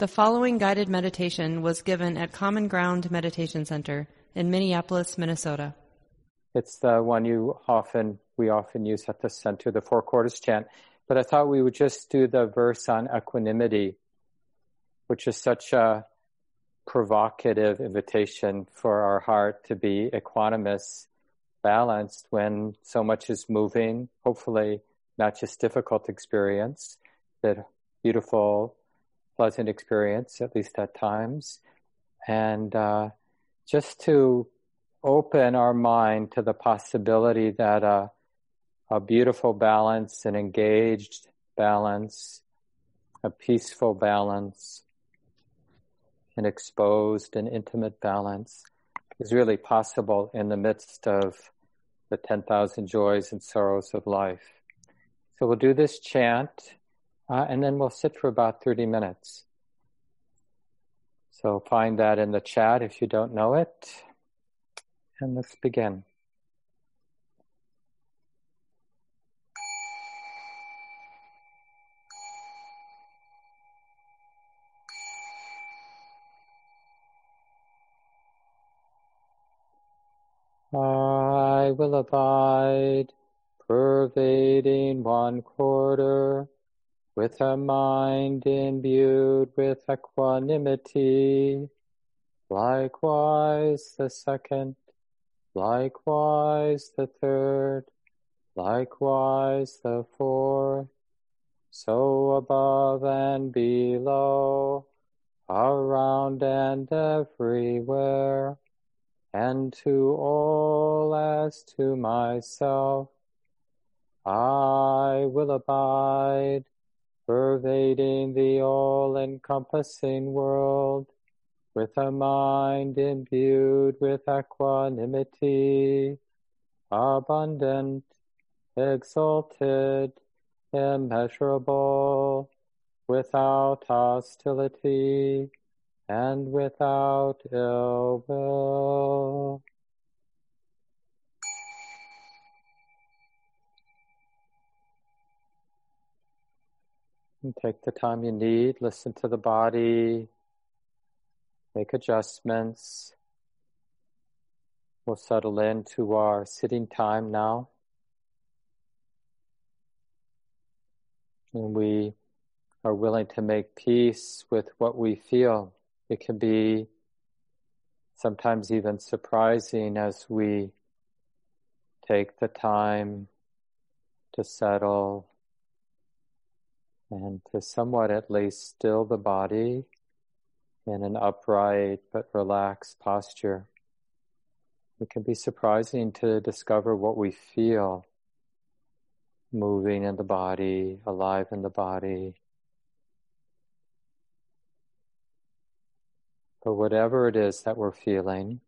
The following guided meditation was given at Common Ground Meditation Center in Minneapolis, Minnesota. It's the one you often we often use at the center, the four quarters chant. But I thought we would just do the verse on equanimity, which is such a provocative invitation for our heart to be equanimous, balanced when so much is moving. Hopefully, not just difficult experience, but beautiful pleasant experience, at least at times, and uh, just to open our mind to the possibility that a, a beautiful balance, an engaged balance, a peaceful balance, an exposed and intimate balance is really possible in the midst of the 10,000 joys and sorrows of life. So we'll do this chant uh, and then we'll sit for about 30 minutes. So find that in the chat if you don't know it. And let's begin. I will abide, pervading one quarter with a mind imbued with equanimity. Likewise the second, likewise the third, likewise the fourth. So above and below, around and everywhere, and to all as to myself, I will abide pervading the all-encompassing world, with a mind imbued with equanimity, abundant, exalted, immeasurable, without hostility, and without ill will. And take the time you need, listen to the body, make adjustments. We'll settle into our sitting time now. And we are willing to make peace with what we feel. It can be sometimes even surprising as we take the time to settle and to somewhat at least still the body in an upright but relaxed posture. It can be surprising to discover what we feel moving in the body, alive in the body. But whatever it is that we're feeling,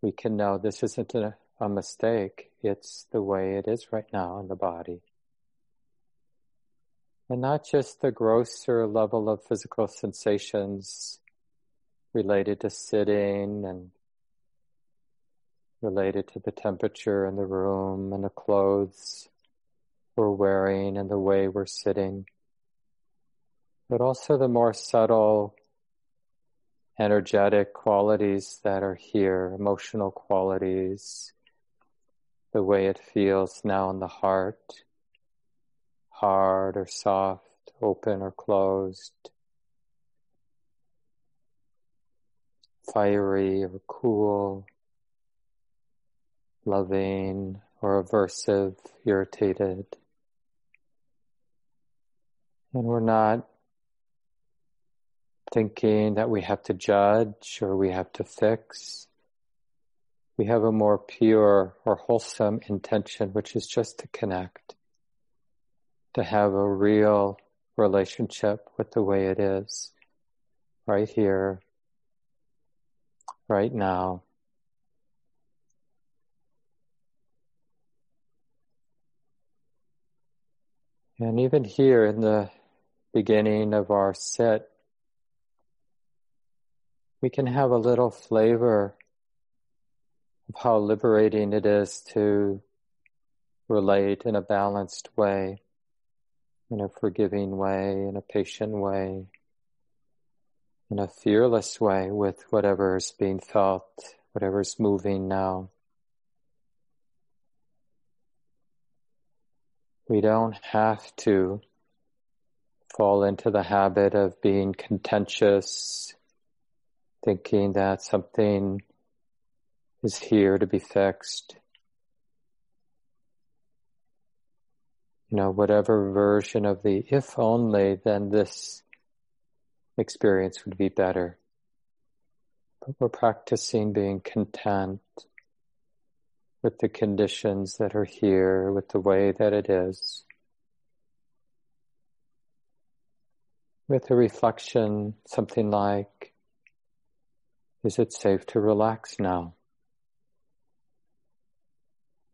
we can know this isn't a, a mistake. It's the way it is right now in the body. And not just the grosser level of physical sensations related to sitting and related to the temperature in the room and the clothes we're wearing and the way we're sitting, but also the more subtle energetic qualities that are here, emotional qualities, the way it feels now in the heart hard or soft, open or closed, fiery or cool, loving or aversive, irritated. And we're not thinking that we have to judge or we have to fix. We have a more pure or wholesome intention, which is just to connect to have a real relationship with the way it is right here, right now. And even here in the beginning of our sit, we can have a little flavor of how liberating it is to relate in a balanced way in a forgiving way, in a patient way, in a fearless way with whatever is being felt, whatever is moving now. We don't have to fall into the habit of being contentious, thinking that something is here to be fixed. You know, whatever version of the if only, then this experience would be better. But we're practicing being content with the conditions that are here, with the way that it is. With a reflection, something like, is it safe to relax now?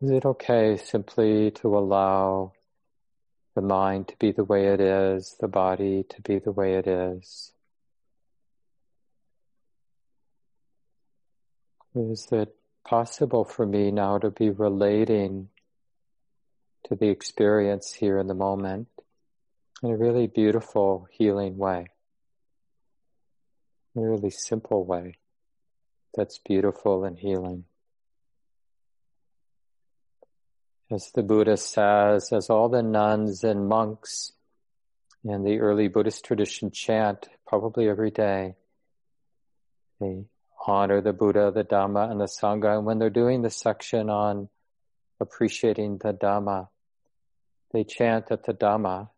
Is it okay simply to allow the mind to be the way it is, the body to be the way it is? Is it possible for me now to be relating to the experience here in the moment in a really beautiful, healing way. In a really simple way that's beautiful and healing. As the Buddha says, as all the nuns and monks in the early Buddhist tradition chant probably every day, they honor the Buddha, the Dhamma, and the Sangha. And when they're doing the section on appreciating the Dhamma, they chant that the Dhamma,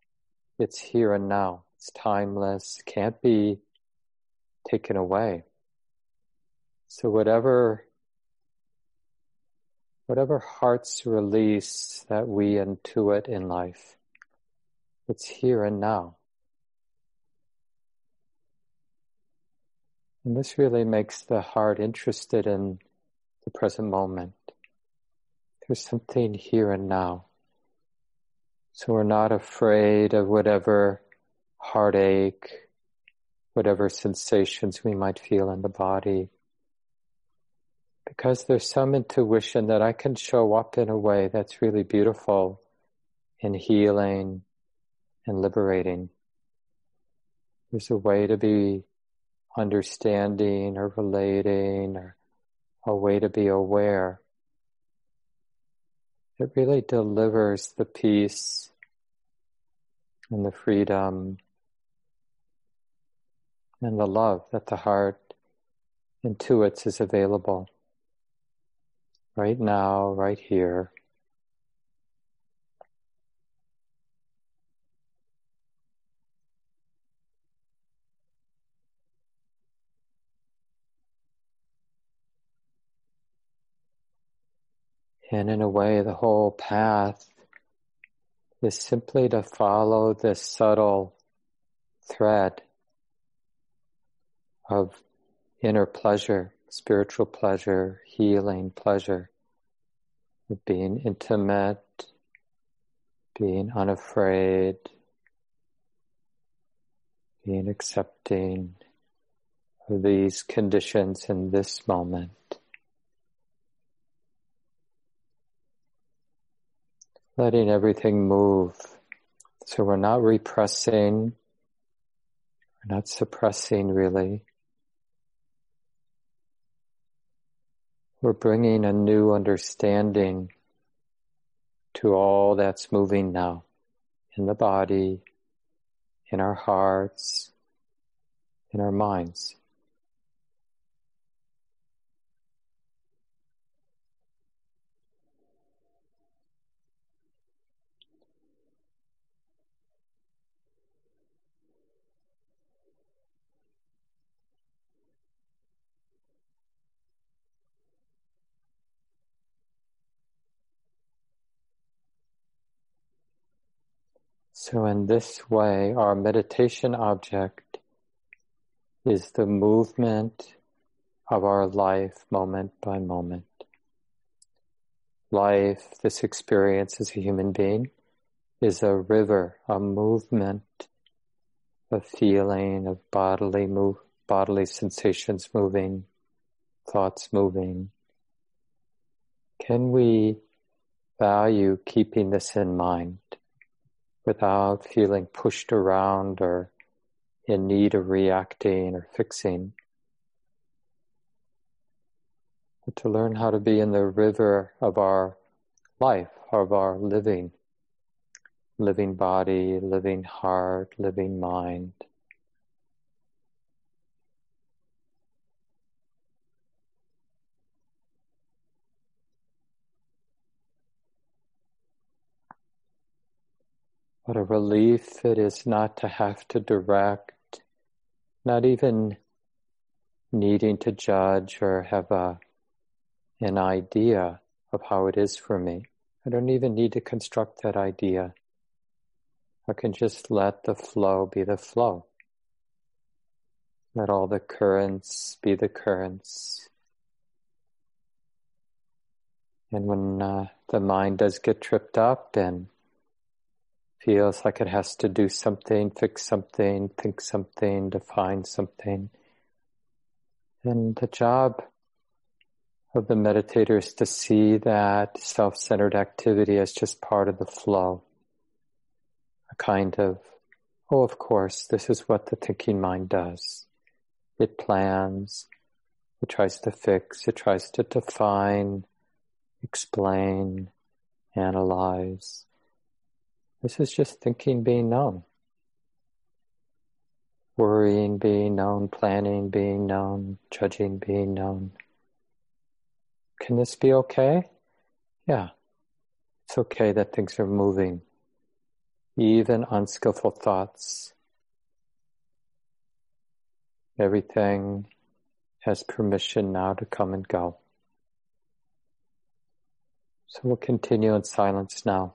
it's here and now. It's timeless, can't be taken away. So whatever, whatever heart's release that we intuit in life, it's here and now. And this really makes the heart interested in the present moment. There's something here and now. So we're not afraid of whatever heartache, whatever sensations we might feel in the body. Because there's some intuition that I can show up in a way that's really beautiful and healing and liberating. There's a way to be understanding or relating or a way to be aware. It really delivers the peace and the freedom and the love that the heart intuits is available right now, right here. And in a way, the whole path is simply to follow this subtle thread of inner pleasure, spiritual pleasure, healing pleasure, being intimate, being unafraid, being accepting of these conditions in this moment. letting everything move. So we're not repressing, we're not suppressing really. We're bringing a new understanding to all that's moving now in the body, in our hearts, in our minds. So in this way, our meditation object is the movement of our life moment by moment. Life, this experience as a human being, is a river, a movement, a feeling of bodily move, bodily sensations moving, thoughts moving. Can we value keeping this in mind? Without feeling pushed around or in need of reacting or fixing. But to learn how to be in the river of our life, of our living, living body, living heart, living mind. What a relief it is not to have to direct, not even needing to judge or have a, an idea of how it is for me. I don't even need to construct that idea. I can just let the flow be the flow. Let all the currents be the currents. And when uh, the mind does get tripped up and feels like it has to do something, fix something, think something, define something. And the job of the meditator is to see that self-centered activity as just part of the flow. A kind of, oh, of course, this is what the thinking mind does. It plans, it tries to fix, it tries to define, explain, analyze. This is just thinking being known. Worrying being known, planning being known, judging being known. Can this be okay? Yeah. It's okay that things are moving. Even unskillful thoughts. Everything has permission now to come and go. So we'll continue in silence now.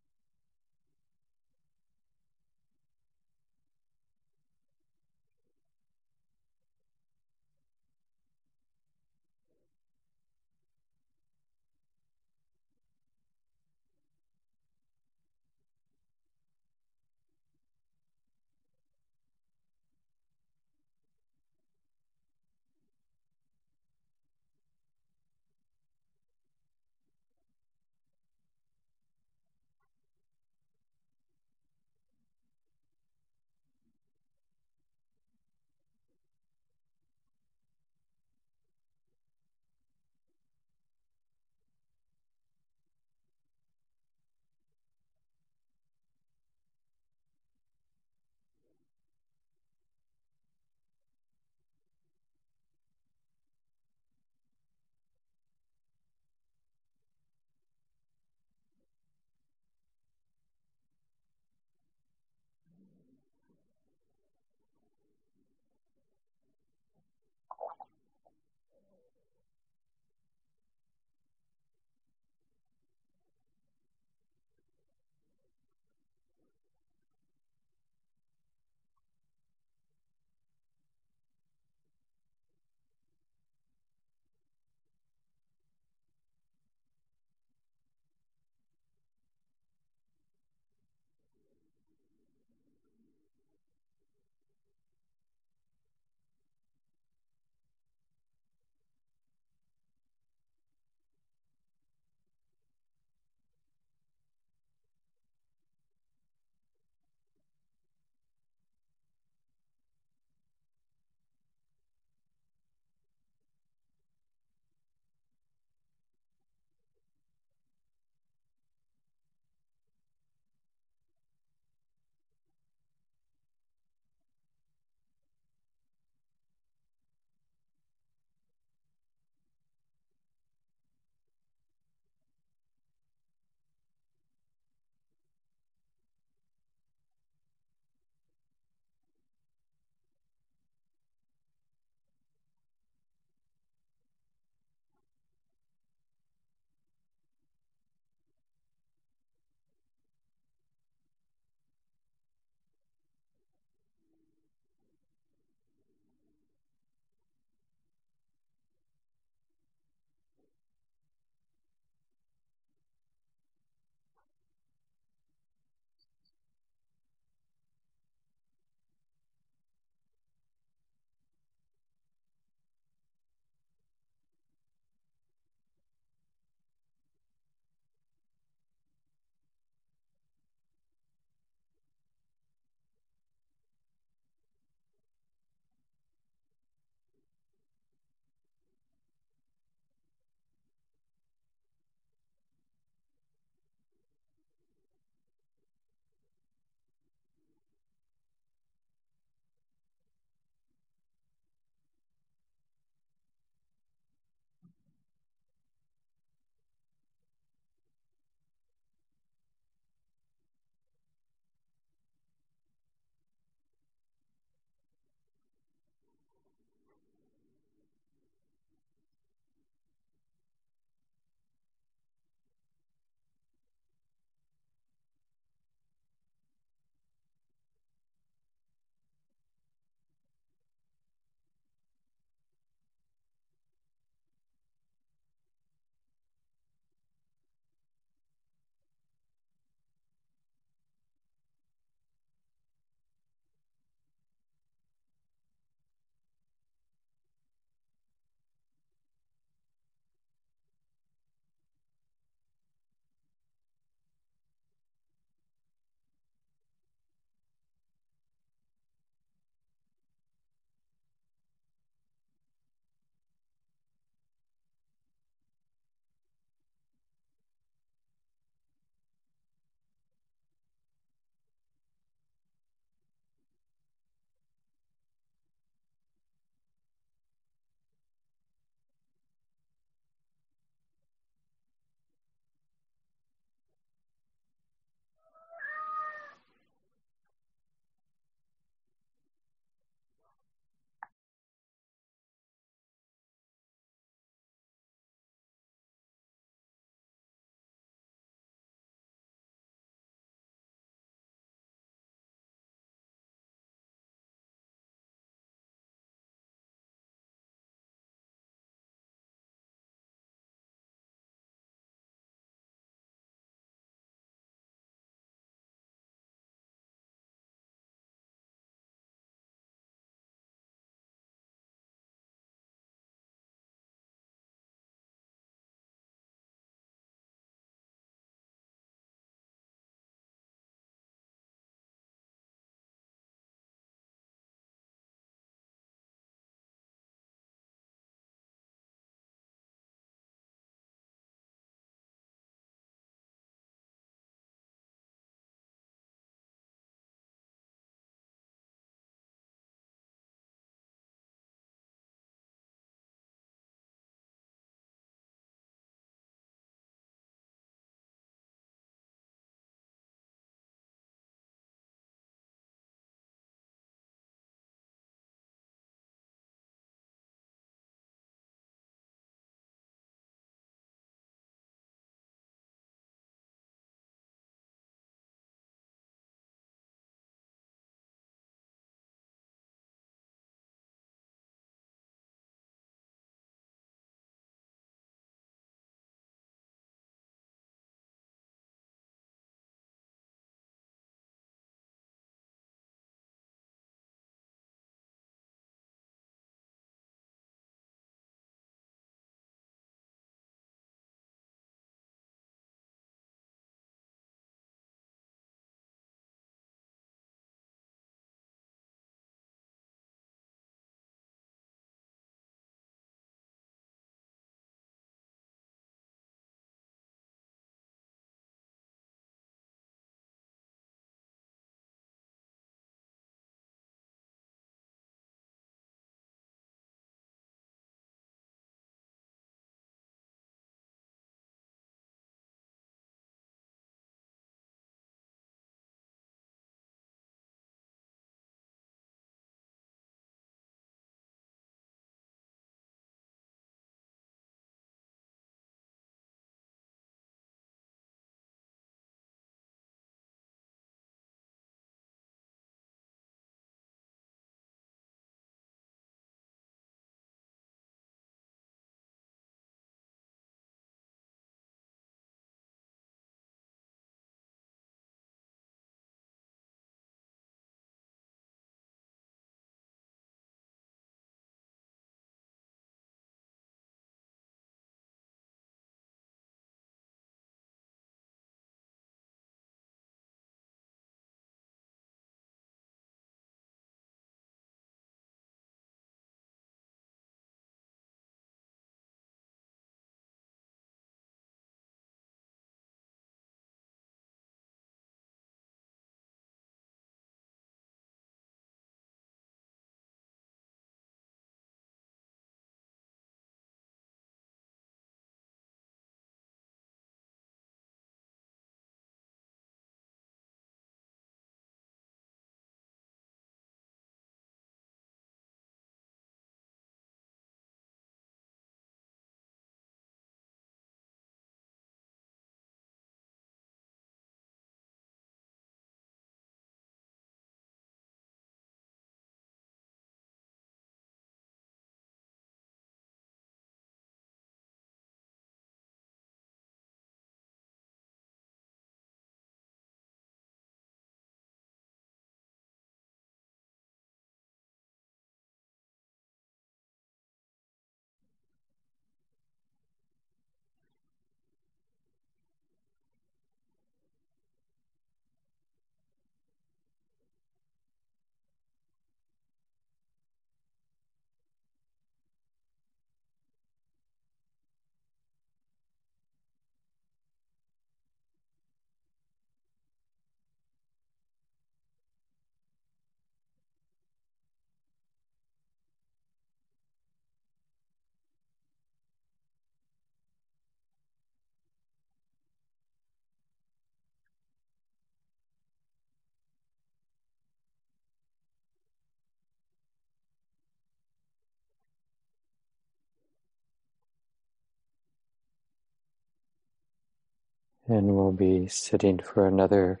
And we'll be sitting for another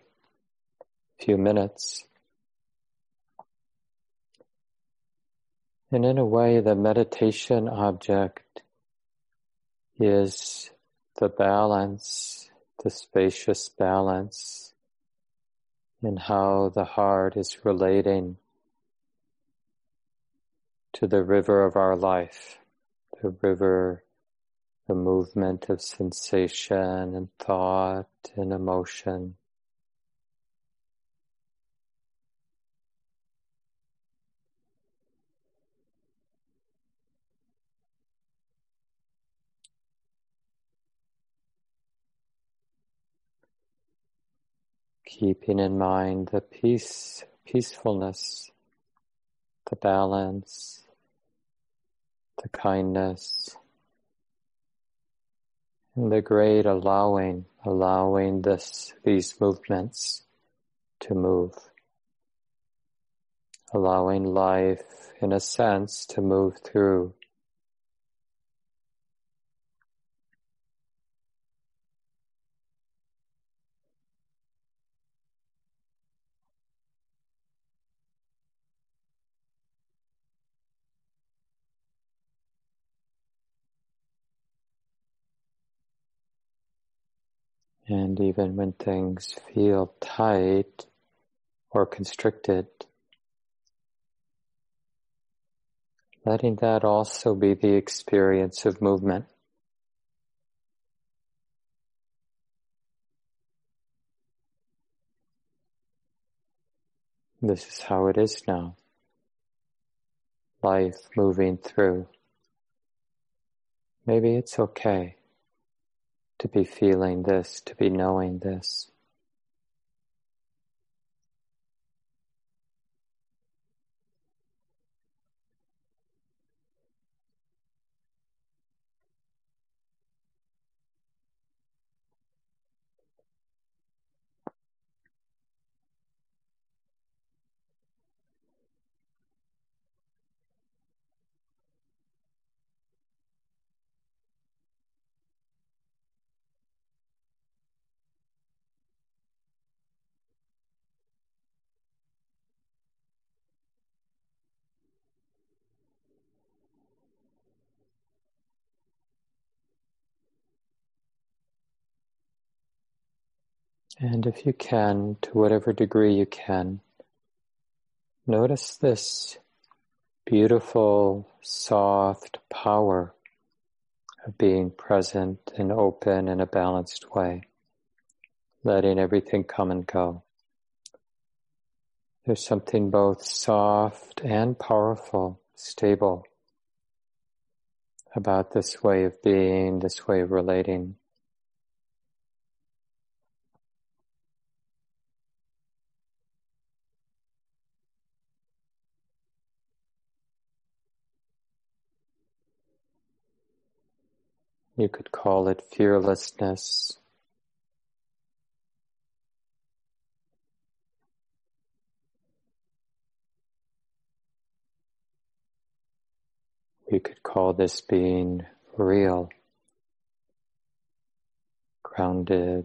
few minutes. And in a way, the meditation object is the balance, the spacious balance in how the heart is relating to the river of our life, the river, the movement of sensation and thought and emotion. keeping in mind the peace, peacefulness, the balance, the kindness, the great allowing, allowing this, these movements to move, allowing life in a sense to move through And even when things feel tight or constricted, letting that also be the experience of movement. This is how it is now. Life moving through. Maybe it's okay to be feeling this, to be knowing this. And if you can, to whatever degree you can, notice this beautiful, soft power of being present and open in a balanced way, letting everything come and go. There's something both soft and powerful, stable about this way of being, this way of relating. You could call it fearlessness. We could call this being real, grounded,